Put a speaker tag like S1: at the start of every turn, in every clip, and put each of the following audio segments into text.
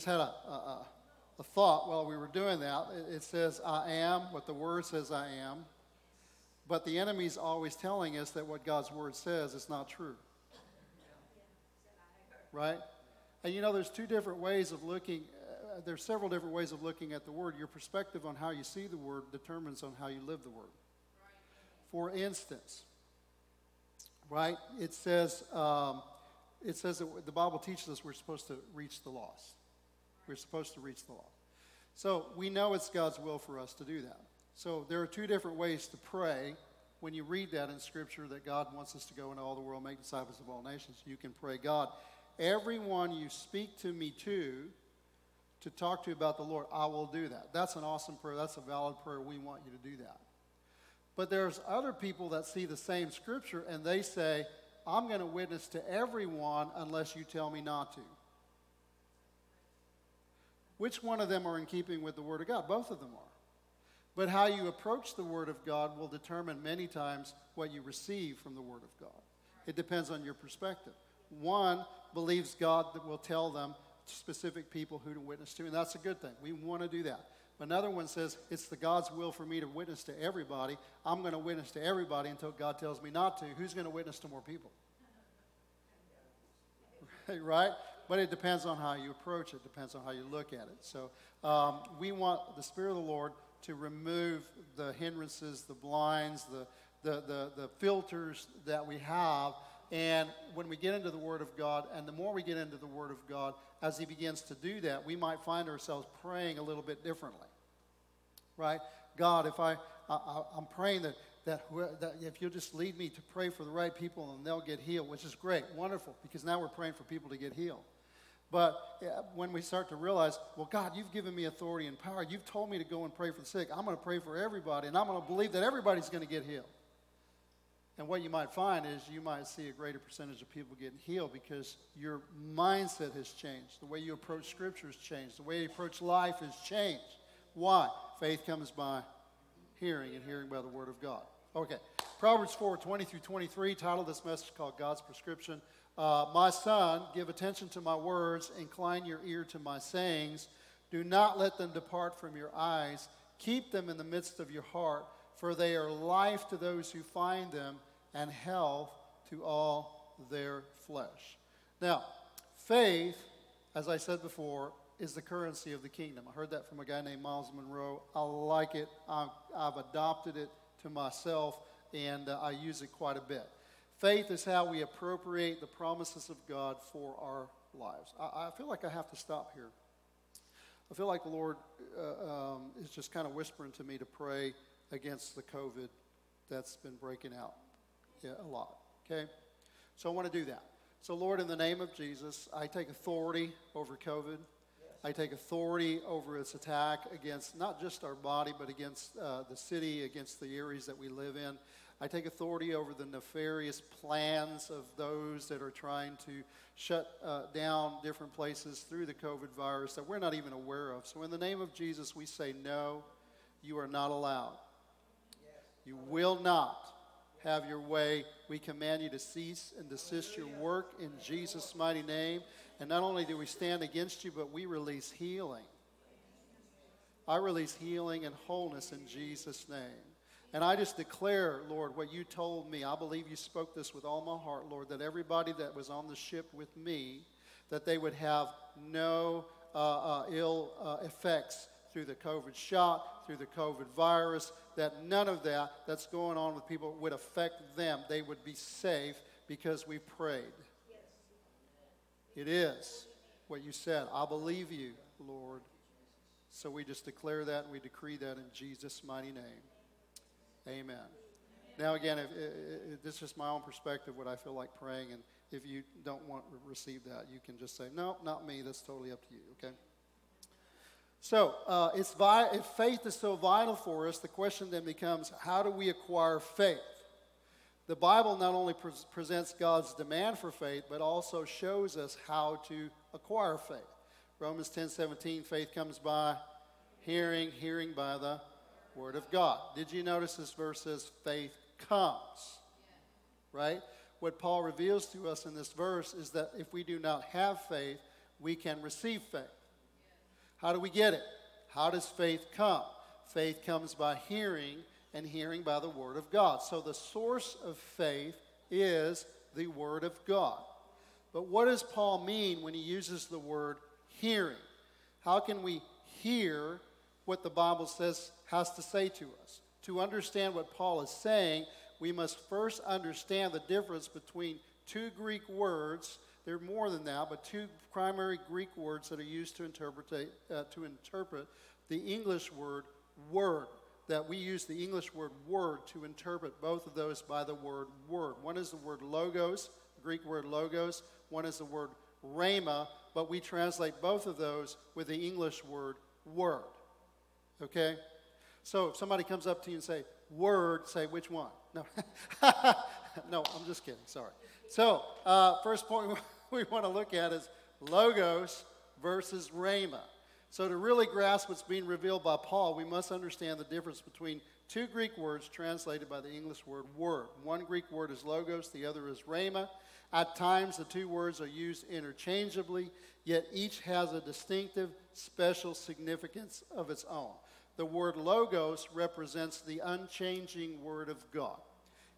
S1: just had a, a, a thought while we were doing that. It, it says, I am, what the word says I am. But the enemy's always telling us that what God's word says is not true. Right? And you know, there's two different ways of looking, uh, there's several different ways of looking at the word. Your perspective on how you see the word determines on how you live the word. For instance, right, it says, um, it says that the Bible teaches us we're supposed to reach the lost. We're supposed to reach the law. So we know it's God's will for us to do that. So there are two different ways to pray. When you read that in Scripture, that God wants us to go into all the world, make disciples of all nations, you can pray, God, everyone you speak to me to, to talk to about the Lord, I will do that. That's an awesome prayer. That's a valid prayer. We want you to do that. But there's other people that see the same Scripture and they say, I'm going to witness to everyone unless you tell me not to. Which one of them are in keeping with the Word of God? Both of them are. But how you approach the Word of God will determine many times what you receive from the Word of God. It depends on your perspective. One believes God that will tell them specific people who to witness to, and that's a good thing. We want to do that. Another one says, It's the God's will for me to witness to everybody. I'm going to witness to everybody until God tells me not to. Who's going to witness to more people? right? But it depends on how you approach it, depends on how you look at it. So um, we want the Spirit of the Lord to remove the hindrances, the blinds, the, the, the, the filters that we have. And when we get into the Word of God, and the more we get into the Word of God, as He begins to do that, we might find ourselves praying a little bit differently. Right? God, if I, I am praying that, that, that if you'll just lead me to pray for the right people and they'll get healed, which is great, wonderful, because now we're praying for people to get healed. But when we start to realize, well, God, you've given me authority and power. You've told me to go and pray for the sick. I'm going to pray for everybody, and I'm going to believe that everybody's going to get healed. And what you might find is you might see a greater percentage of people getting healed because your mindset has changed. The way you approach Scripture has changed. The way you approach life has changed. Why? Faith comes by hearing, and hearing by the Word of God. Okay. Proverbs 4 20 through 23, title of this message called God's Prescription. Uh, my son, give attention to my words, incline your ear to my sayings. Do not let them depart from your eyes. Keep them in the midst of your heart, for they are life to those who find them and health to all their flesh. Now, faith, as I said before, is the currency of the kingdom. I heard that from a guy named Myles Munroe. I like it. I've, I've adopted it to myself, and uh, I use it quite a bit. Faith is how we appropriate the promises of God for our lives. I, I feel like I have to stop here. I feel like the Lord uh, um, is just kind of whispering to me to pray against the COVID that's been breaking out yeah, a lot. Okay? So I want to do that. So, Lord, in the name of Jesus, I take authority over COVID. I take authority over its attack against not just our body, but against uh, the city, against the areas that we live in. I take authority over the nefarious plans of those that are trying to shut uh, down different places through the COVID virus that we're not even aware of. So, in the name of Jesus, we say, No, you are not allowed. You will not have your way. We command you to cease and desist your work in Jesus' mighty name. And not only do we stand against you, but we release healing. I release healing and wholeness in Jesus' name. And I just declare, Lord, what you told me. I believe you spoke this with all my heart, Lord, that everybody that was on the ship with me, that they would have no uh, uh, ill uh, effects through the COVID shot, through the COVID virus, that none of that that's going on with people would affect them. They would be safe because we prayed. It is what you said. I believe you, Lord. So we just declare that and we decree that in Jesus' mighty name. Amen. Now, again, if, if, this is just my own perspective, what I feel like praying, and if you don't want to receive that, you can just say, no, not me. That's totally up to you, okay? So, uh, it's vi- if faith is so vital for us, the question then becomes how do we acquire faith? The Bible not only pre- presents God's demand for faith, but also shows us how to acquire faith. Romans 10 17, faith comes by hearing, hearing by the Word of God. Did you notice this verse says faith comes? Right? What Paul reveals to us in this verse is that if we do not have faith, we can receive faith. How do we get it? How does faith come? Faith comes by hearing, and hearing by the Word of God. So the source of faith is the Word of God. But what does Paul mean when he uses the word hearing? How can we hear what the Bible says has to say to us? To understand what Paul is saying, we must first understand the difference between two Greek words. There are more than that, but two primary Greek words that are used to interpret, uh, to interpret the English word word. That we use the English word word to interpret both of those by the word word. One is the word logos, Greek word logos. One is the word rhema, but we translate both of those with the English word word. Okay? So if somebody comes up to you and say, word, say which one? No, no, I'm just kidding. Sorry. So, uh, first point we want to look at is logos versus rhema. So, to really grasp what's being revealed by Paul, we must understand the difference between two Greek words translated by the English word word. One Greek word is logos, the other is rhema. At times, the two words are used interchangeably, yet each has a distinctive, special significance of its own. The word logos represents the unchanging Word of God.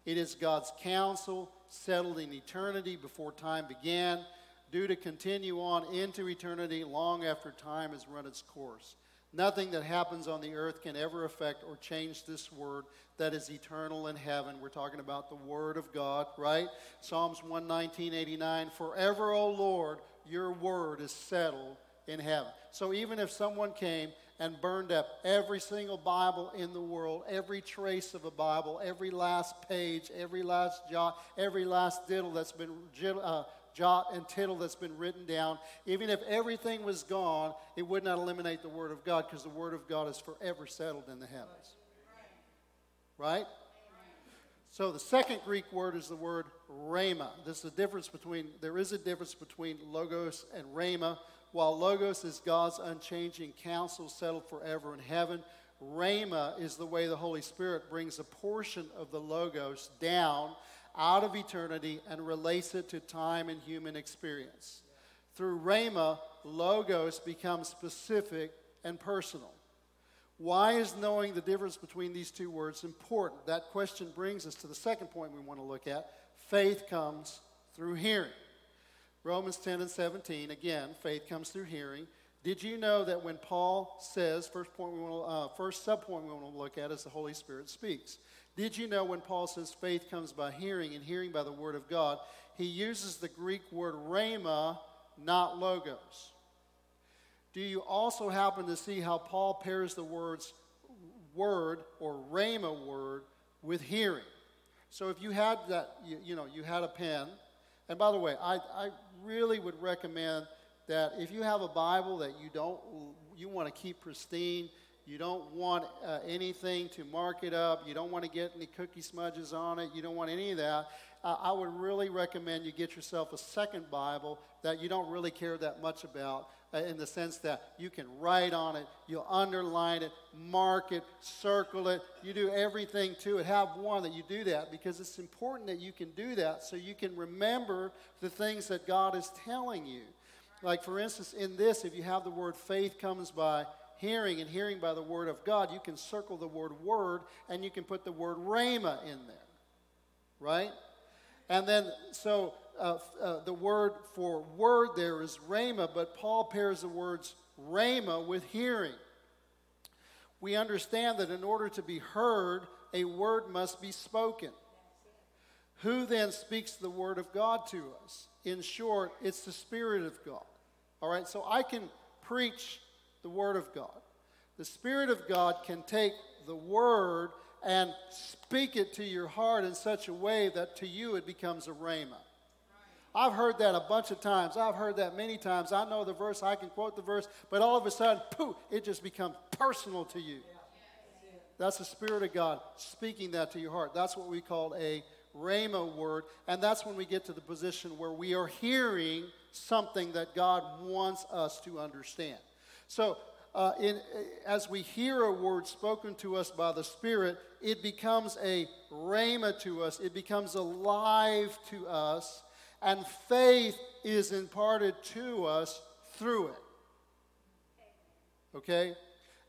S1: It is God's counsel settled in eternity before time began, due to continue on into eternity long after time has run its course. Nothing that happens on the earth can ever affect or change this word that is eternal in heaven. We're talking about the word of God, right? Psalms 119, 89. Forever, O Lord, your word is settled in heaven. So even if someone came and burned up every single Bible in the world, every trace of a Bible, every last page, every last jot, every last diddle that's been uh, jot and tittle that's been written down, even if everything was gone, it would not eliminate the Word of God because the Word of God is forever settled in the heavens. Right? So the second Greek word is the word rhema. This is the difference between, there is a difference between logos and rhema. While logos is God's unchanging counsel settled forever in heaven, rhema is the way the Holy Spirit brings a portion of the logos down out of eternity and relates it to time and human experience. Through Rhema, Logos becomes specific and personal. Why is knowing the difference between these two words important? That question brings us to the second point we want to look at. Faith comes through hearing. Romans 10 and 17, again, faith comes through hearing. Did you know that when Paul says, first point we want to, uh, first subpoint we want to look at is the Holy Spirit speaks. Did you know when Paul says faith comes by hearing and hearing by the word of God, he uses the Greek word rhema, not logos? Do you also happen to see how Paul pairs the words word or rhema word with hearing? So if you had that, you, you know, you had a pen, and by the way, I, I really would recommend that if you have a Bible that you don't, you want to keep pristine, you don't want uh, anything to mark it up. You don't want to get any cookie smudges on it. You don't want any of that. Uh, I would really recommend you get yourself a second Bible that you don't really care that much about uh, in the sense that you can write on it, you'll underline it, mark it, circle it. You do everything to it. Have one that you do that because it's important that you can do that so you can remember the things that God is telling you. Like, for instance, in this, if you have the word faith comes by hearing and hearing by the word of God, you can circle the word word and you can put the word rhema in there. Right? And then, so uh, uh, the word for word there is rhema, but Paul pairs the words rhema with hearing. We understand that in order to be heard, a word must be spoken. Who then speaks the word of God to us? In short, it's the Spirit of God. All right, so I can preach the Word of God. The Spirit of God can take the Word and speak it to your heart in such a way that to you it becomes a rhema. I've heard that a bunch of times. I've heard that many times. I know the verse, I can quote the verse, but all of a sudden, poof, it just becomes personal to you. That's the Spirit of God speaking that to your heart. That's what we call a rhema word. And that's when we get to the position where we are hearing something that God wants us to understand. So, uh, in, as we hear a word spoken to us by the Spirit, it becomes a rhema to us, it becomes alive to us, and faith is imparted to us through it. Okay?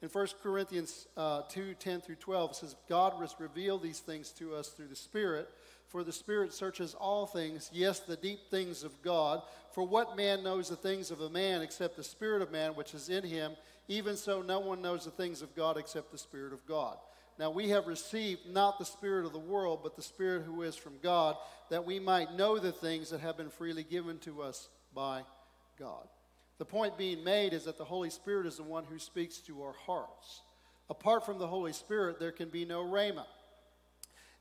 S1: In 1 Corinthians uh, 2 10 through 12, it says, God has revealed these things to us through the Spirit. For the Spirit searches all things, yes, the deep things of God. For what man knows the things of a man except the Spirit of man which is in him? Even so, no one knows the things of God except the Spirit of God. Now we have received not the Spirit of the world, but the Spirit who is from God, that we might know the things that have been freely given to us by God. The point being made is that the Holy Spirit is the one who speaks to our hearts. Apart from the Holy Spirit, there can be no rhema.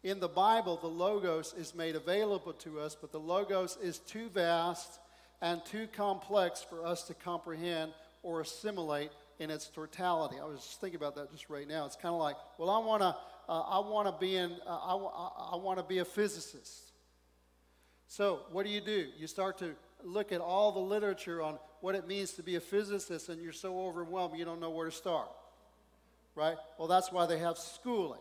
S1: In the Bible, the Logos is made available to us, but the Logos is too vast and too complex for us to comprehend or assimilate in its totality. I was just thinking about that just right now. It's kind of like, well, I want to, uh, I want to be in, uh, I, I, I want to be a physicist. So what do you do? You start to look at all the literature on what it means to be a physicist, and you're so overwhelmed you don't know where to start. Right? Well, that's why they have schooling.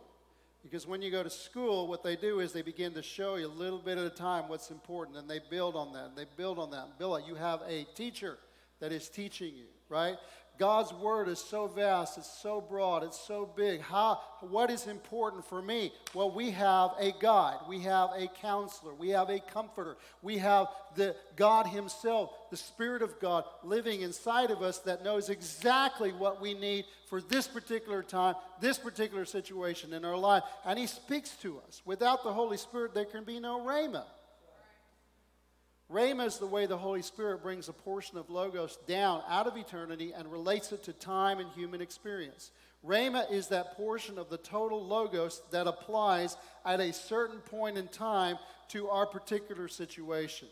S1: Because when you go to school, what they do is they begin to show you a little bit at a time what's important, and they build on that, and they build on that, on. You have a teacher that is teaching you, right? God's word is so vast, it's so broad, it's so big. How, what is important for me? Well, we have a guide, we have a counselor, we have a comforter, we have the God Himself, the Spirit of God living inside of us that knows exactly what we need for this particular time, this particular situation in our life. And He speaks to us. Without the Holy Spirit, there can be no Rhema. Rhema is the way the Holy Spirit brings a portion of Logos down out of eternity and relates it to time and human experience. Rhema is that portion of the total Logos that applies at a certain point in time to our particular situation.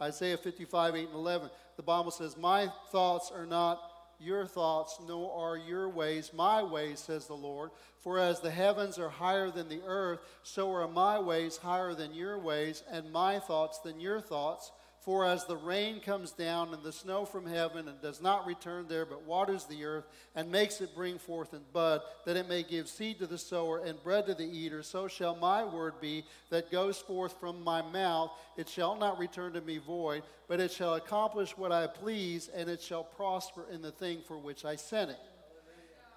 S1: Isaiah 55, 8 and 11, the Bible says, My thoughts are not your thoughts, nor are your ways my ways, says the Lord. For as the heavens are higher than the earth, so are my ways higher than your ways, and my thoughts than your thoughts. For as the rain comes down and the snow from heaven and does not return there, but waters the earth and makes it bring forth and bud, that it may give seed to the sower and bread to the eater, so shall my word be that goes forth from my mouth. It shall not return to me void, but it shall accomplish what I please, and it shall prosper in the thing for which I sent it.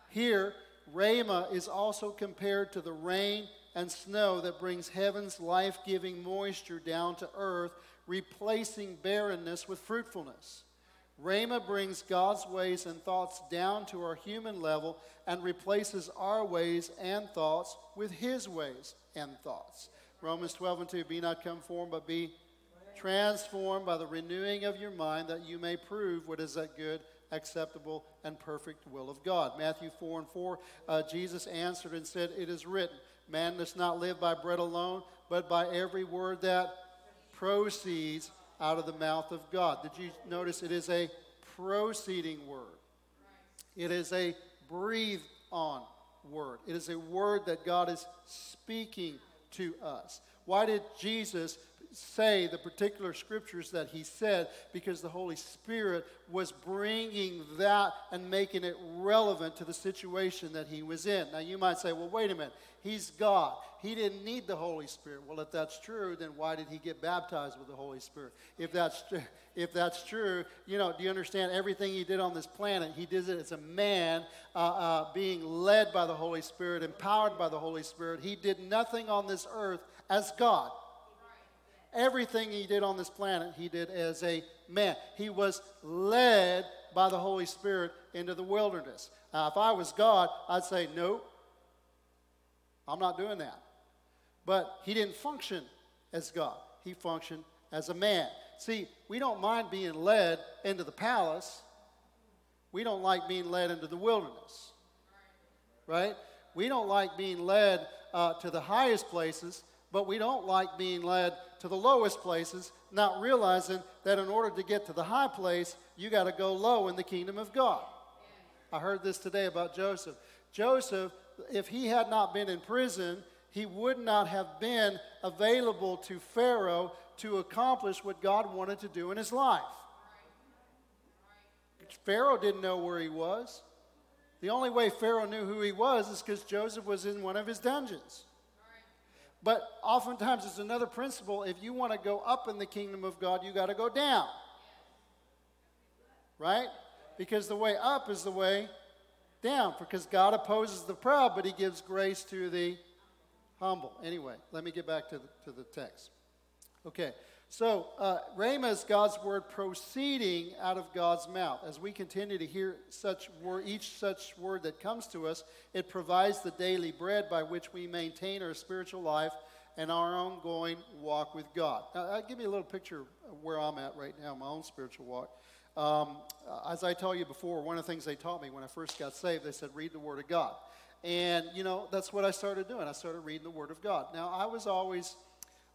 S1: Here, Rhema is also compared to the rain and snow that brings heaven's life giving moisture down to earth replacing barrenness with fruitfulness. Rhema brings God's ways and thoughts down to our human level and replaces our ways and thoughts with his ways and thoughts. Romans 12 and 2 Be not conformed, but be transformed by the renewing of your mind, that you may prove what is that good, acceptable, and perfect will of God. Matthew 4 and 4 uh, Jesus answered and said, It is written, Man does not live by bread alone, but by every word that proceeds out of the mouth of God. Did you notice it is a proceeding word? It is a breathed on word. It is a word that God is speaking to us. Why did Jesus say the particular scriptures that he said? Because the Holy Spirit was bringing that and making it relevant to the situation that he was in. Now, you might say, well, wait a minute. He's God. He didn't need the Holy Spirit. Well, if that's true, then why did he get baptized with the Holy Spirit? If that's if that's true, you know, do you understand everything he did on this planet? He did it as a man uh, uh, being led by the Holy Spirit, empowered by the Holy Spirit. He did nothing on this earth as God. Everything he did on this planet, he did as a man. He was led by the Holy Spirit into the wilderness. Now, if I was God, I'd say, nope, I'm not doing that. But he didn't function as God, he functioned as a man. See, we don't mind being led into the palace, we don't like being led into the wilderness. Right? We don't like being led uh, to the highest places, but we don't like being led to the lowest places, not realizing that in order to get to the high place, you got to go low in the kingdom of God. I heard this today about Joseph. Joseph, if he had not been in prison, he would not have been available to Pharaoh to accomplish what God wanted to do in his life. Pharaoh didn't know where he was. The only way Pharaoh knew who he was is because Joseph was in one of his dungeons. But oftentimes it's another principle. If you want to go up in the kingdom of God, you got to go down. Right? Because the way up is the way down because God opposes the proud, but he gives grace to the humble. Anyway, let me get back to the, to the text. Okay, so uh, Rhema is God's word proceeding out of God's mouth. As we continue to hear such word, each such word that comes to us, it provides the daily bread by which we maintain our spiritual life and our ongoing walk with God. Now, I'll give you a little picture of where I'm at right now, my own spiritual walk. Um, as I told you before, one of the things they taught me when I first got saved, they said, read the Word of God. And, you know, that's what I started doing. I started reading the Word of God. Now, I was always,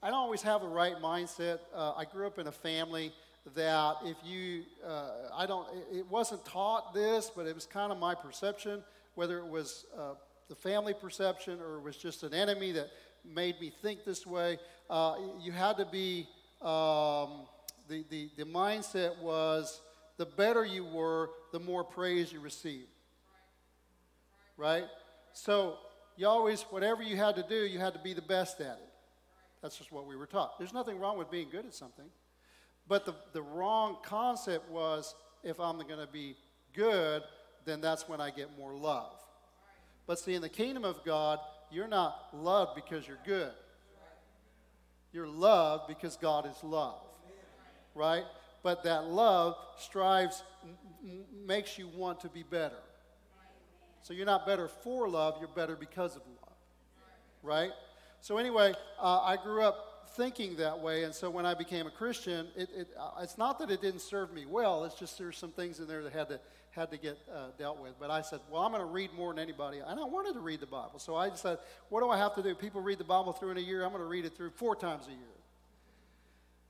S1: I don't always have the right mindset. Uh, I grew up in a family that if you, uh, I don't, it wasn't taught this, but it was kind of my perception, whether it was uh, the family perception or it was just an enemy that made me think this way. Uh, you had to be, um, the, the, the mindset was the better you were, the more praise you received. Right? So you always, whatever you had to do, you had to be the best at it. That's just what we were taught. There's nothing wrong with being good at something. But the, the wrong concept was if I'm going to be good, then that's when I get more love. But see, in the kingdom of God, you're not loved because you're good. You're loved because God is love. Right? But that love strives, m- makes you want to be better. So you're not better for love, you're better because of love. Right? So, anyway, uh, I grew up thinking that way, and so when I became a Christian, it, it, uh, it's not that it didn't serve me well, it's just there's some things in there that had to, had to get uh, dealt with. But I said, well, I'm going to read more than anybody. And I wanted to read the Bible. So I said, what do I have to do? People read the Bible through in a year, I'm going to read it through four times a year.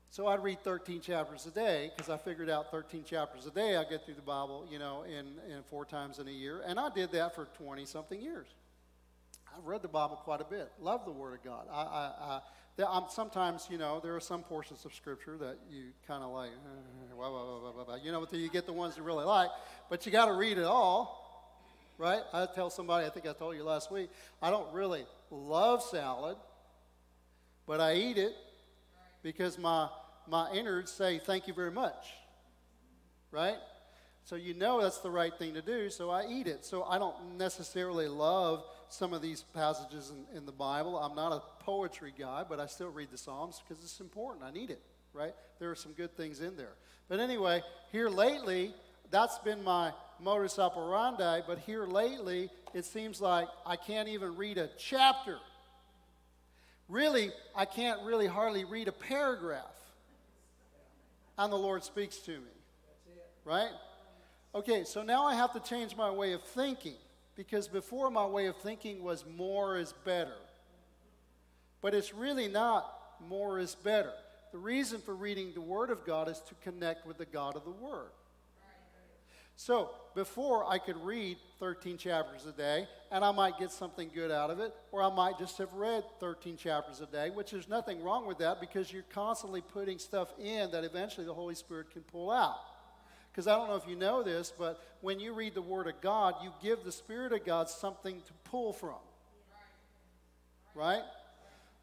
S1: So I'd read 13 chapters a day because I figured out 13 chapters a day I get through the Bible, you know, in, in four times in a year. And I did that for 20 something years. I've read the Bible quite a bit. Love the Word of God. I, I, I'm sometimes, you know, there are some portions of Scripture that you kind of like, blah, blah, blah, you know, until you get the ones you really like. But you got to read it all, right? I tell somebody, I think I told you last week, I don't really love salad, but I eat it because my my innards say, Thank you very much. Right? So you know that's the right thing to do, so I eat it. So I don't necessarily love some of these passages in, in the Bible. I'm not a poetry guy, but I still read the Psalms because it's important. I need it, right? There are some good things in there. But anyway, here lately, that's been my modus operandi, but here lately, it seems like I can't even read a chapter. Really, I can't really hardly read a paragraph and the Lord speaks to me. Right? Okay, so now I have to change my way of thinking because before my way of thinking was more is better. But it's really not more is better. The reason for reading the Word of God is to connect with the God of the Word. So before I could read 13 chapters a day, and I might get something good out of it, or I might just have read 13 chapters a day, which there's nothing wrong with that because you're constantly putting stuff in that eventually the Holy Spirit can pull out. Because I don't know if you know this, but when you read the Word of God, you give the Spirit of God something to pull from. Right?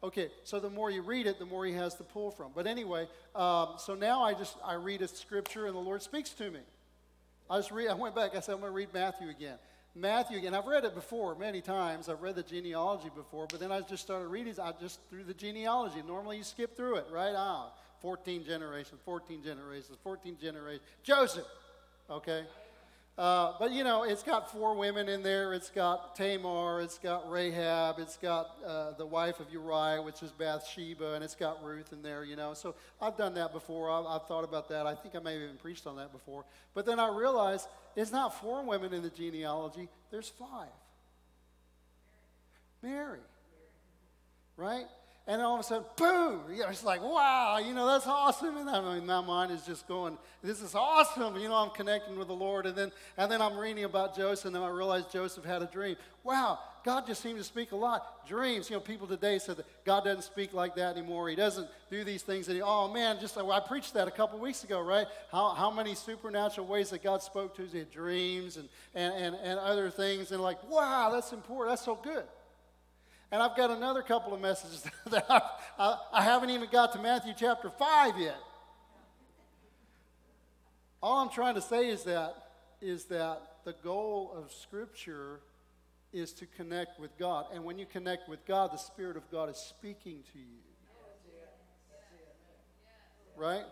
S1: Okay, so the more you read it, the more He has to pull from. But anyway, um, so now I just I read a scripture and the Lord speaks to me. I just read, I went back, I said, I'm going to read Matthew again. Matthew again. I've read it before many times. I've read the genealogy before, but then I just started reading. I just through the genealogy. Normally you skip through it, right? Ah, 14 generations, 14 generations, 14 generations. Joseph, okay. Uh, but you know, it's got four women in there. It's got Tamar, it's got Rahab, it's got uh, the wife of Uriah, which is Bathsheba, and it's got Ruth in there, you know. So I've done that before. I've, I've thought about that. I think I may have even preached on that before. But then I realized it's not four women in the genealogy, there's five. Mary, right? And all of a sudden, boom! You know, it's like, wow, you know, that's awesome. And I mean, my mind is just going, this is awesome. You know, I'm connecting with the Lord. And then, and then I'm reading about Joseph, and then I realize Joseph had a dream. Wow, God just seemed to speak a lot. Dreams, you know, people today said that God doesn't speak like that anymore. He doesn't do these things. And he, oh, man, just I preached that a couple weeks ago, right? How, how many supernatural ways that God spoke to us. Had dreams and, and, and, and other things. And like, wow, that's important. That's so good. And I've got another couple of messages that I, I, haven't even got to Matthew chapter 5 yet. All I'm trying to say is that, is that the goal of Scripture is to connect with God. And when you connect with God, the Spirit of God is speaking to you. Right?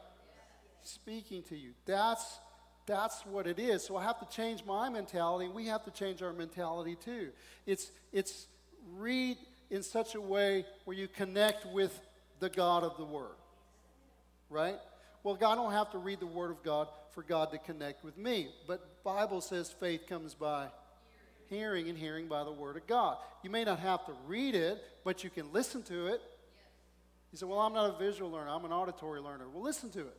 S1: Speaking to you. That's that's what it is. So I have to change my mentality, we have to change our mentality too. It's it's read in such a way where you connect with the God of the Word. Right? Well, God don't have to read the Word of God for God to connect with me. But Bible says faith comes by hearing and hearing by the Word of God. You may not have to read it, but you can listen to it. You say, Well, I'm not a visual learner, I'm an auditory learner. Well, listen to it.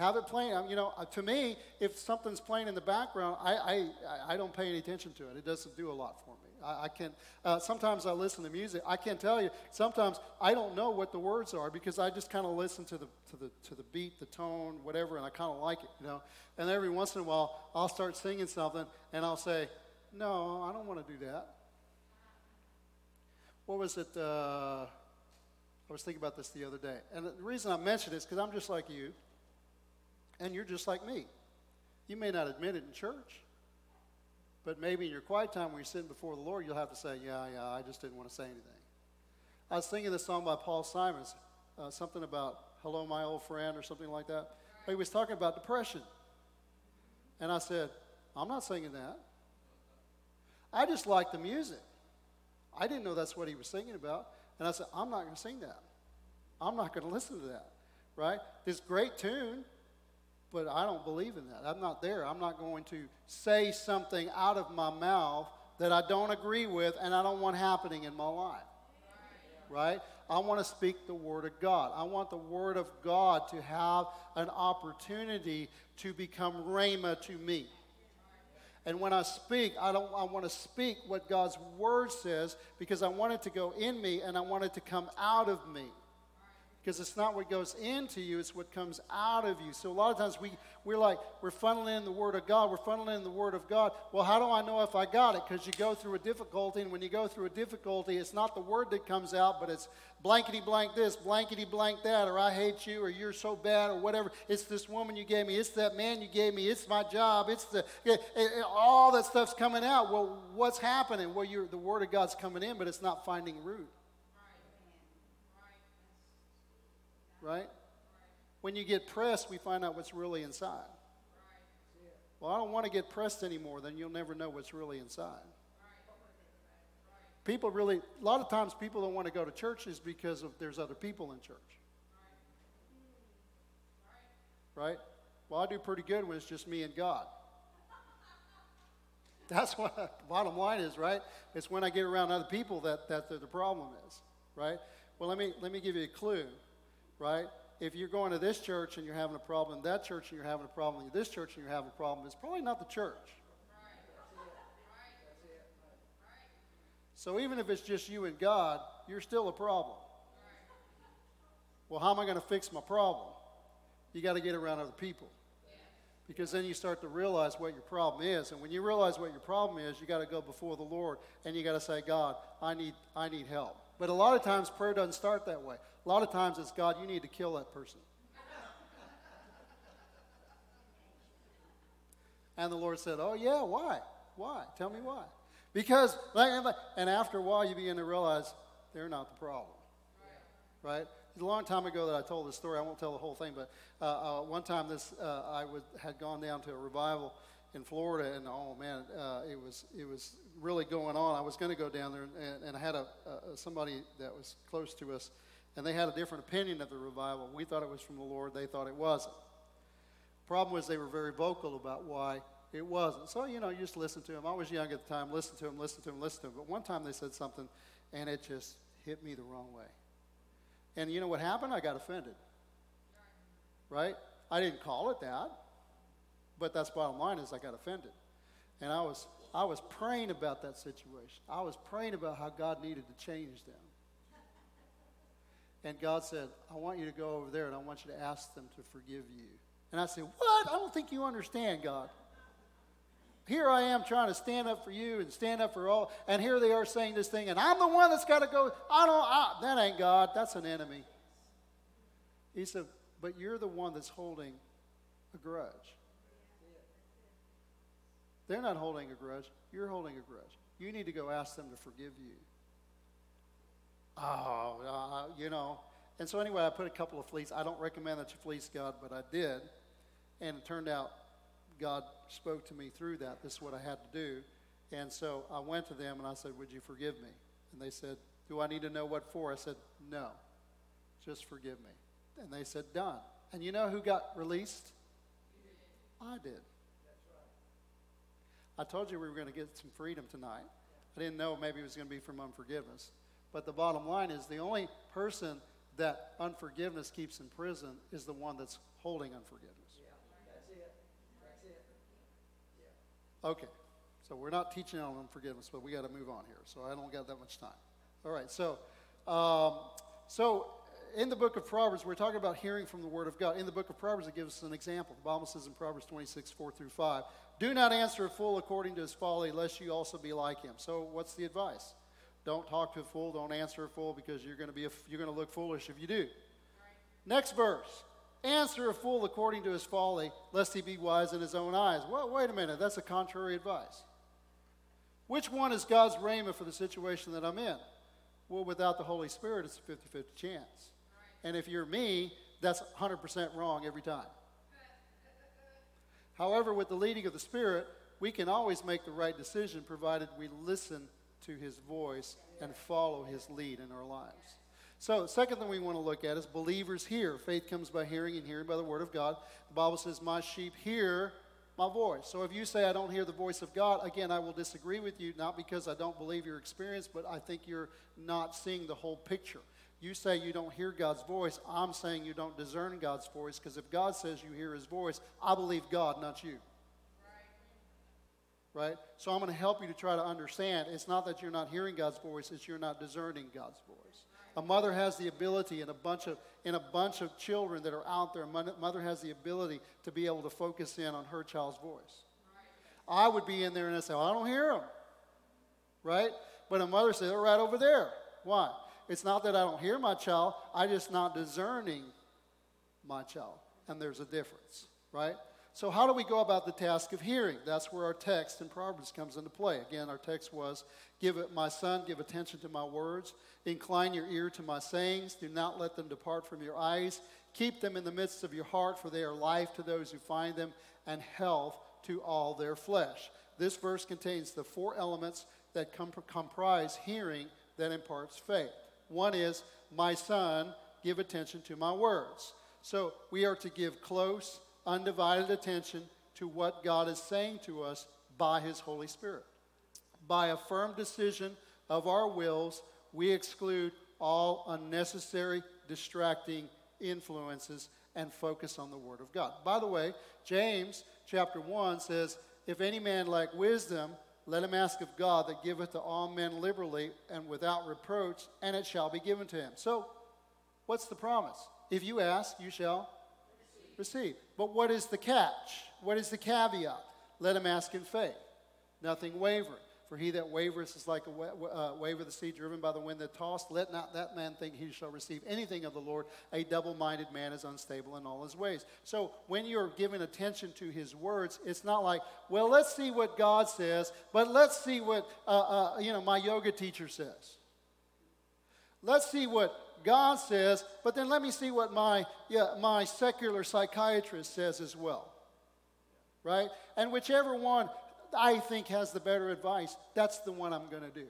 S1: Have it playing. You know, uh, to me, if something's playing in the background, I, I, I don't pay any attention to it. It doesn't do a lot for me. I, I can uh, sometimes I listen to music. I can't tell you. Sometimes I don't know what the words are because I just kind of listen to the to the to the beat, the tone, whatever, and I kind of like it, you know. And every once in a while, I'll start singing something, and I'll say, "No, I don't want to do that." What was it? Uh, I was thinking about this the other day, and the reason I mention this because I'm just like you, and you're just like me. You may not admit it in church. But maybe in your quiet time when you're sitting before the Lord, you'll have to say, Yeah, yeah, I just didn't want to say anything. I was singing this song by Paul Simons, uh, something about Hello, my old friend, or something like that. He was talking about depression. And I said, I'm not singing that. I just like the music. I didn't know that's what he was singing about. And I said, I'm not going to sing that. I'm not going to listen to that. Right? This great tune, but I don't believe in that. I'm not there. I'm not going to say something out of my mouth that I don't agree with and I don't want happening in my life. Right? I want to speak the Word of God. I want the Word of God to have an opportunity to become rhema to me. And when I speak, I don't I want to speak what God's word says because I want it to go in me and I want it to come out of me because it's not what goes into you, it's what comes out of you. So a lot of times we, we're like, we're funneling in the Word of God, we're funneling in the Word of God. Well, how do I know if I got it? Because you go through a difficulty, and when you go through a difficulty, it's not the Word that comes out, but it's blankety blank this, blankety blank that, or I hate you, or you're so bad, or whatever. It's this woman you gave me, it's that man you gave me, it's my job, it's the, it, it, all that stuff's coming out. Well, what's happening? Well, the Word of God's coming in, but it's not finding root. Right? When you get pressed, we find out what's really inside. Well, I don't want to get pressed anymore, then you'll never know what's really inside. People really, a lot of times people don't want to go to churches because of there's other people in church. Right? Well, I do pretty good when it's just me and God. That's what the bottom line is, right? It's when I get around other people that, that the, problem is, right? Well, let me, let me give you a clue right? If you're going to this church and you're having a problem, that church and you're having a problem, this church and you're having a problem, it's probably not the church. So even if it's just you and God, you're still a problem. Well, how am I going to fix my problem? You got to get around other people. Because then you start to realize what your problem is. And when you realize what your problem is, you got to go before the Lord and you got to say, God, I need, I need help. But a lot of times prayer doesn't start that way. A lot of times it's God, you need to kill that person. And the Lord said, Oh, yeah, why? Why? Tell me why. Because, and after a while, you begin to realize they're not the problem. Right? It's a long time ago that I told this story. I won't tell the whole thing, but uh, uh, one time this uh, I would, had gone down to a revival in Florida, and oh man, uh, it was it was really going on. I was going to go down there, and, and I had a, a, somebody that was close to us and they had a different opinion of the revival. We thought it was from the Lord, they thought it wasn't. Problem was, they were very vocal about why it wasn't. So, you know, you just listen to them. I was young at the time, listen to them, listen to them, listen to them. But one time they said something, and it just hit me the wrong way. And you know what happened? I got offended. Right? I didn't call it that, but that's bottom line is I got offended. And I was, I was praying about that situation. I was praying about how God needed to change them. And God said, I want you to go over there and I want you to ask them to forgive you. And I said, What? I don't think you understand, God. Here I am trying to stand up for you and stand up for all, and here they are saying this thing, and I'm the one that's got to go. I don't, I, that ain't God. That's an enemy. He said, But you're the one that's holding a grudge. They're not holding a grudge. You're holding a grudge. You need to go ask them to forgive you. Oh, uh, you know. And so, anyway, I put a couple of fleets. I don't recommend that you fleece God, but I did. And it turned out God spoke to me through that. This is what I had to do. And so I went to them and I said, Would you forgive me? And they said, Do I need to know what for? I said, No, just forgive me. And they said, Done. And you know who got released? I did. I told you we were going to get some freedom tonight. I didn't know maybe it was going to be from unforgiveness. But the bottom line is the only person that unforgiveness keeps in prison is the one that's holding unforgiveness. Yeah, that's it. That's it. Yeah. Okay, so we're not teaching on unforgiveness, but we got to move on here. So I don't got that much time. All right, so um, so in the book of Proverbs, we're talking about hearing from the Word of God. In the book of Proverbs, it gives us an example. The Bible says in Proverbs 26, 4 through 5, Do not answer a fool according to his folly, lest you also be like him. So, what's the advice? Don't talk to a fool, don't answer a fool, because you're going to, be a, you're going to look foolish if you do. Right. Next verse. Answer a fool according to his folly, lest he be wise in his own eyes. Well, wait a minute, that's a contrary advice. Which one is God's rhema for the situation that I'm in? Well, without the Holy Spirit, it's a 50 50 chance. And if you're me, that's 100% wrong every time. However, with the leading of the Spirit, we can always make the right decision provided we listen to his voice and follow his lead in our lives. So, second thing we want to look at is believers hear. Faith comes by hearing, and hearing by the word of God. The Bible says, My sheep hear my voice. So, if you say, I don't hear the voice of God, again, I will disagree with you, not because I don't believe your experience, but I think you're not seeing the whole picture. You say you don't hear God's voice. I'm saying you don't discern God's voice because if God says you hear his voice, I believe God, not you right? So I'm going to help you to try to understand. It's not that you're not hearing God's voice, it's you're not discerning God's voice. A mother has the ability, and a bunch of in a bunch of children that are out there, mother has the ability to be able to focus in on her child's voice. I would be in there and I'd say, well, I don't hear him. right? But a mother says, they're right over there. Why? It's not that I don't hear my child, I just not discerning my child. And there's a difference, right? So, how do we go about the task of hearing? That's where our text in Proverbs comes into play. Again, our text was Give it, my son, give attention to my words. Incline your ear to my sayings. Do not let them depart from your eyes. Keep them in the midst of your heart, for they are life to those who find them and health to all their flesh. This verse contains the four elements that comprise hearing that imparts faith. One is, My son, give attention to my words. So, we are to give close, undivided attention to what God is saying to us by His Holy Spirit. By a firm decision of our wills, we exclude all unnecessary, distracting influences and focus on the Word of God. By the way, James chapter 1 says, If any man lack wisdom, let him ask of God that giveth to all men liberally and without reproach, and it shall be given to him. So, what's the promise? If you ask, you shall receive. But what is the catch? What is the caveat? Let him ask in faith, nothing wavering. For he that wavereth is like a uh, wave of the sea driven by the wind that tossed. Let not that man think he shall receive anything of the Lord. A double minded man is unstable in all his ways. So when you're giving attention to his words, it's not like, well, let's see what God says, but let's see what, uh, uh, you know, my yoga teacher says. Let's see what God says, but then let me see what my, yeah, my secular psychiatrist says as well. Right? And whichever one I think has the better advice, that's the one I'm going to do.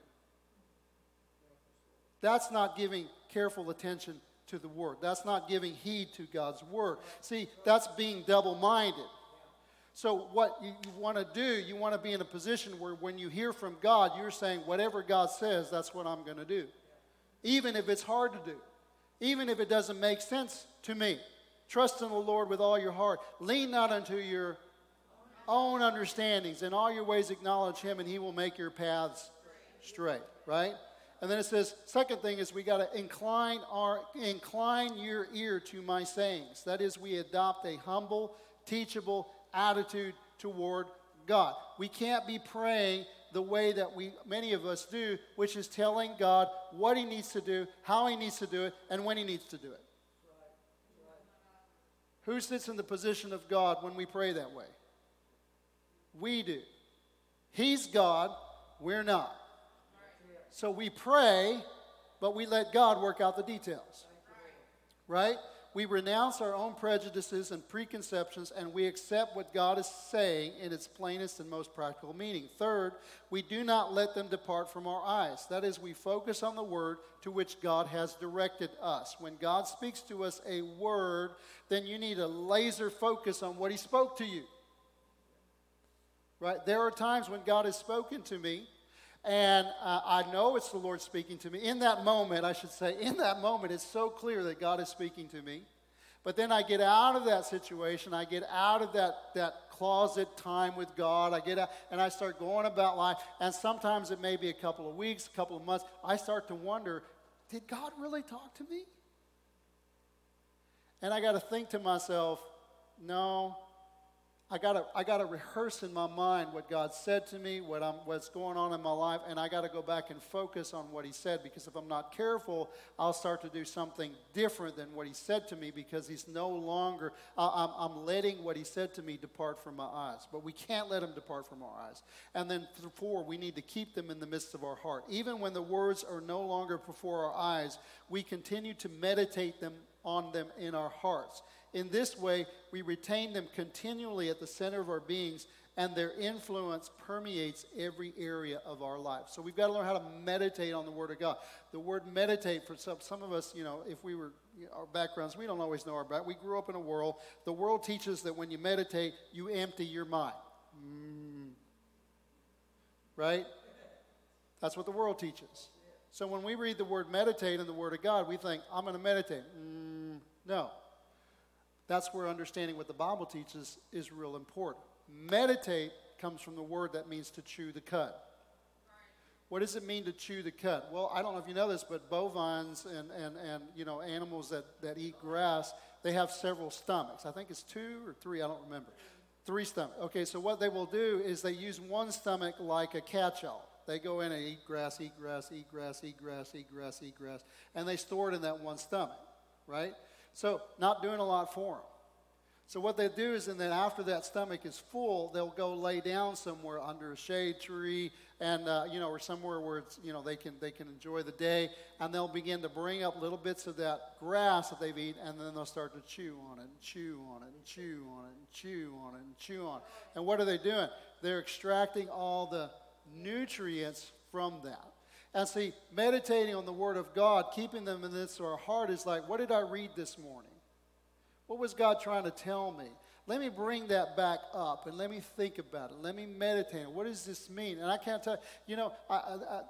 S1: That's not giving careful attention to the word. That's not giving heed to God's word. See, that's being double minded. So, what you, you want to do, you want to be in a position where when you hear from God, you're saying, whatever God says, that's what I'm going to do even if it's hard to do, even if it doesn't make sense to me. Trust in the Lord with all your heart. Lean not unto your own understandings. In all your ways, acknowledge Him, and He will make your paths straight, right? And then it says, second thing is we got to incline our incline your ear to my sayings. That is, we adopt a humble, teachable attitude toward God. We can't be praying the way that we many of us do, which is telling God what he needs to do, how he needs to do it, and when he needs to do it. Who sits in the position of God when we pray that way? We do. He's God, we're not. So we pray, but we let God work out the details. Right? We renounce our own prejudices and preconceptions and we accept what God is saying in its plainest and most practical meaning. Third, we do not let them depart from our eyes. That is, we focus on the word to which God has directed us. When God speaks to us a word, then you need a laser focus on what He spoke to you. Right? There are times when God has spoken to me and uh, I know it's the Lord speaking to me. In that moment, I should say, in that moment, it's so clear that God is speaking to me. But then I get out of that situation. I get out of that, that closet time with God. I get out and I start going about life. And sometimes it may be a couple of weeks, a couple of months. I start to wonder did God really talk to me? And I got to think to myself, no, I gotta, I gotta rehearse in my mind what God said to me, what I'm, what's going on in my life, and I gotta go back and focus on what He said because if I'm not careful, I'll start to do something different than what He said to me because He's no longer, uh, I'm, I'm letting what He said to me depart from my eyes. But we can't let Him depart from our eyes. And then, four, we need to keep them in the midst of our heart. Even when the words are no longer before our eyes, we continue to meditate them on them in our hearts. In this way, we retain them continually at the center of our beings, and their influence permeates every area of our life. So we've got to learn how to meditate on the Word of God. The word meditate, for some, some of us, you know, if we were, you know, our backgrounds, we don't always know our back. We grew up in a world, the world teaches that when you meditate, you empty your mind. Mm. Right? That's what the world teaches. So when we read the word meditate in the Word of God, we think, I'm going to meditate. Mm, no. That's where understanding what the Bible teaches is real important. Meditate comes from the word that means to chew the cud. What does it mean to chew the cud? Well, I don't know if you know this, but bovines and, and, and you know, animals that, that eat grass, they have several stomachs. I think it's two or three, I don't remember. Three stomachs. Okay, so what they will do is they use one stomach like a catch-all. They go in and eat grass, eat grass, eat grass, eat grass, eat grass, eat grass, and they store it in that one stomach, right? So, not doing a lot for them. So, what they do is, and then after that stomach is full, they'll go lay down somewhere under a shade tree and, uh, you know, or somewhere where it's, you know, they can, they can enjoy the day. And they'll begin to bring up little bits of that grass that they've eaten, and then they'll start to chew on it, and chew on it, and chew on it, and chew on it, and chew on it. And what are they doing? They're extracting all the nutrients from that. And see, meditating on the Word of God, keeping them in this our heart is like, what did I read this morning? What was God trying to tell me? Let me bring that back up and let me think about it. Let me meditate. What does this mean? And I can't tell you know, I, I,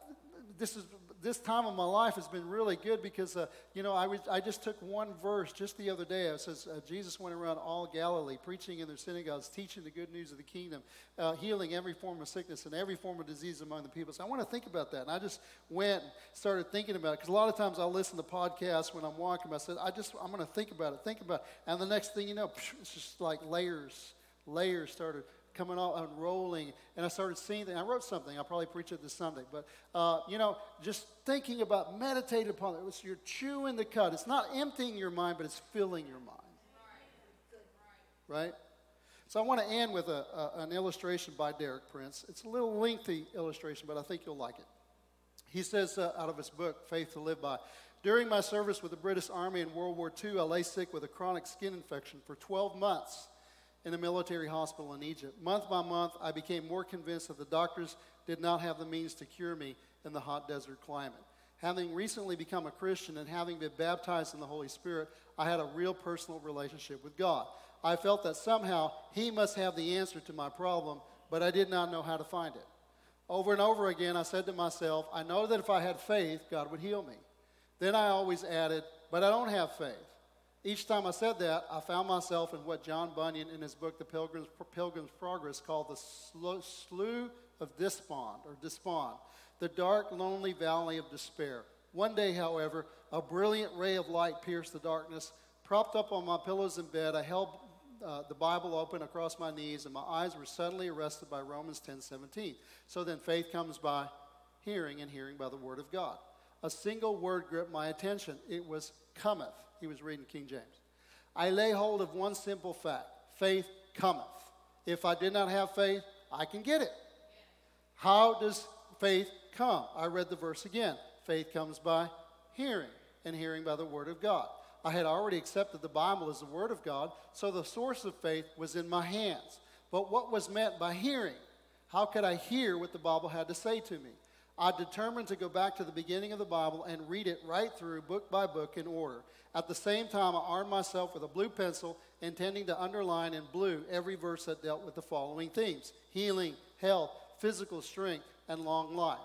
S1: this is this time of my life has been really good because, uh, you know, I, was, I just took one verse just the other day. It says, uh, Jesus went around all Galilee, preaching in their synagogues, teaching the good news of the kingdom, uh, healing every form of sickness and every form of disease among the people. So I want to think about that. And I just went and started thinking about it because a lot of times I'll listen to podcasts when I'm walking. I said, I just, I'm going to think about it, think about it. And the next thing you know, it's just like layers, layers started coming on unrolling, and I started seeing that. I wrote something. I'll probably preach it this Sunday. But, uh, you know, just thinking about, meditating upon it. Was, you're chewing the cud. It's not emptying your mind, but it's filling your mind. Right? So I want to end with a, a, an illustration by Derek Prince. It's a little lengthy illustration, but I think you'll like it. He says uh, out of his book, Faith to Live By, during my service with the British Army in World War II, I lay sick with a chronic skin infection for 12 months in a military hospital in Egypt. Month by month, I became more convinced that the doctors did not have the means to cure me in the hot desert climate. Having recently become a Christian and having been baptized in the Holy Spirit, I had a real personal relationship with God. I felt that somehow He must have the answer to my problem, but I did not know how to find it. Over and over again, I said to myself, I know that if I had faith, God would heal me. Then I always added, but I don't have faith. Each time I said that, I found myself in what John Bunyan in his book, The Pilgrim's, Pilgrim's Progress, called the Slough of Despond, or Despond, the dark, lonely valley of despair. One day, however, a brilliant ray of light pierced the darkness. Propped up on my pillows in bed, I held uh, the Bible open across my knees, and my eyes were suddenly arrested by Romans 10 17. So then faith comes by hearing, and hearing by the word of God. A single word gripped my attention. It was cometh. He was reading King James. I lay hold of one simple fact faith cometh. If I did not have faith, I can get it. How does faith come? I read the verse again. Faith comes by hearing, and hearing by the Word of God. I had already accepted the Bible as the Word of God, so the source of faith was in my hands. But what was meant by hearing? How could I hear what the Bible had to say to me? I determined to go back to the beginning of the Bible and read it right through, book by book, in order. At the same time, I armed myself with a blue pencil, intending to underline in blue every verse that dealt with the following themes healing, health, physical strength, and long life.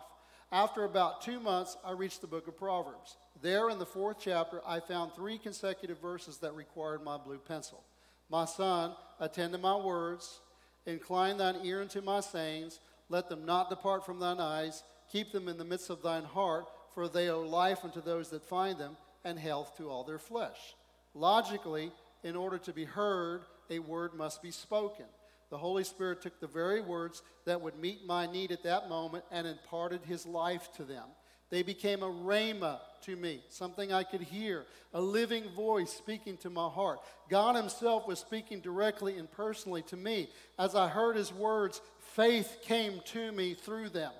S1: After about two months, I reached the book of Proverbs. There in the fourth chapter, I found three consecutive verses that required my blue pencil. My son, attend to my words, incline thine ear unto my sayings, let them not depart from thine eyes Keep them in the midst of thine heart, for they are life unto those that find them, and health to all their flesh. Logically, in order to be heard, a word must be spoken. The Holy Spirit took the very words that would meet my need at that moment and imparted his life to them. They became a rhema to me, something I could hear, a living voice speaking to my heart. God Himself was speaking directly and personally to me. As I heard His words, faith came to me through them.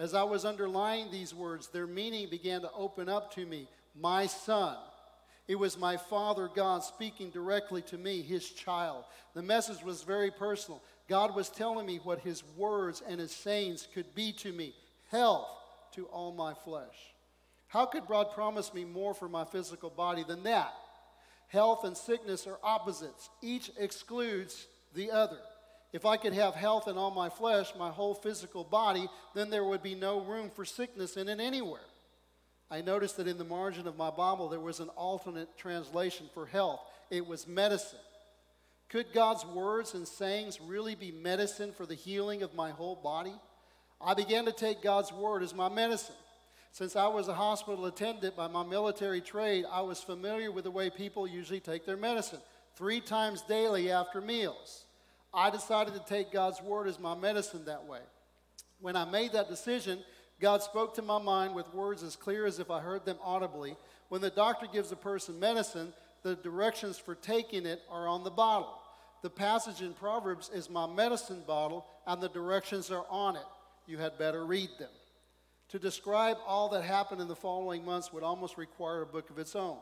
S1: As I was underlying these words, their meaning began to open up to me. My son. It was my Father God speaking directly to me, his child. The message was very personal. God was telling me what his words and his sayings could be to me health to all my flesh. How could God promise me more for my physical body than that? Health and sickness are opposites, each excludes the other. If I could have health in all my flesh, my whole physical body, then there would be no room for sickness in it anywhere. I noticed that in the margin of my Bible there was an alternate translation for health. It was medicine. Could God's words and sayings really be medicine for the healing of my whole body? I began to take God's word as my medicine. Since I was a hospital attendant by my military trade, I was familiar with the way people usually take their medicine three times daily after meals. I decided to take God's word as my medicine that way. When I made that decision, God spoke to my mind with words as clear as if I heard them audibly. When the doctor gives a person medicine, the directions for taking it are on the bottle. The passage in Proverbs is my medicine bottle, and the directions are on it. You had better read them. To describe all that happened in the following months would almost require a book of its own.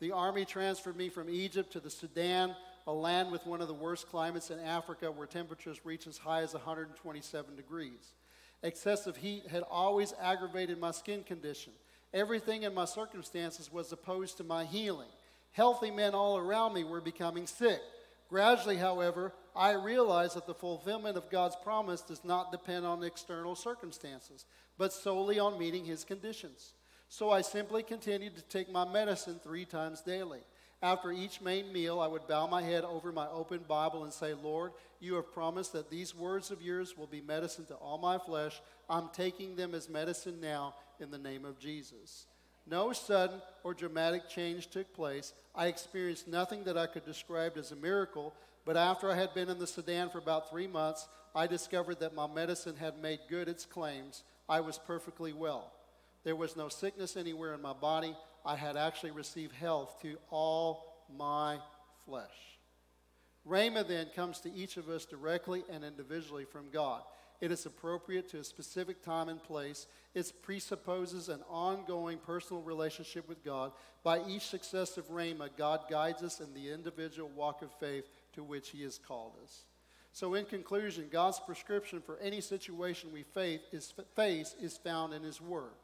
S1: The army transferred me from Egypt to the Sudan, a land with one of the worst climates in Africa where temperatures reach as high as 127 degrees. Excessive heat had always aggravated my skin condition. Everything in my circumstances was opposed to my healing. Healthy men all around me were becoming sick. Gradually, however, I realized that the fulfillment of God's promise does not depend on external circumstances, but solely on meeting His conditions. So I simply continued to take my medicine three times daily. After each main meal, I would bow my head over my open Bible and say, Lord, you have promised that these words of yours will be medicine to all my flesh. I'm taking them as medicine now in the name of Jesus. No sudden or dramatic change took place. I experienced nothing that I could describe as a miracle, but after I had been in the Sudan for about three months, I discovered that my medicine had made good its claims. I was perfectly well. There was no sickness anywhere in my body. I had actually received health to all my flesh. Rhema then comes to each of us directly and individually from God. It is appropriate to a specific time and place. It presupposes an ongoing personal relationship with God. By each successive Rhema, God guides us in the individual walk of faith to which He has called us. So, in conclusion, God's prescription for any situation we face is, face is found in His Word.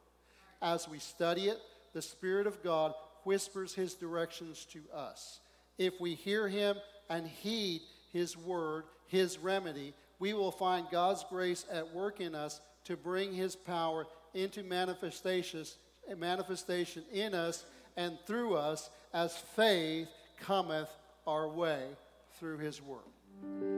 S1: As we study it, the Spirit of God whispers his directions to us. If we hear him and heed his word, his remedy, we will find God's grace at work in us to bring his power into manifestation, in us and through us as faith cometh our way through his word.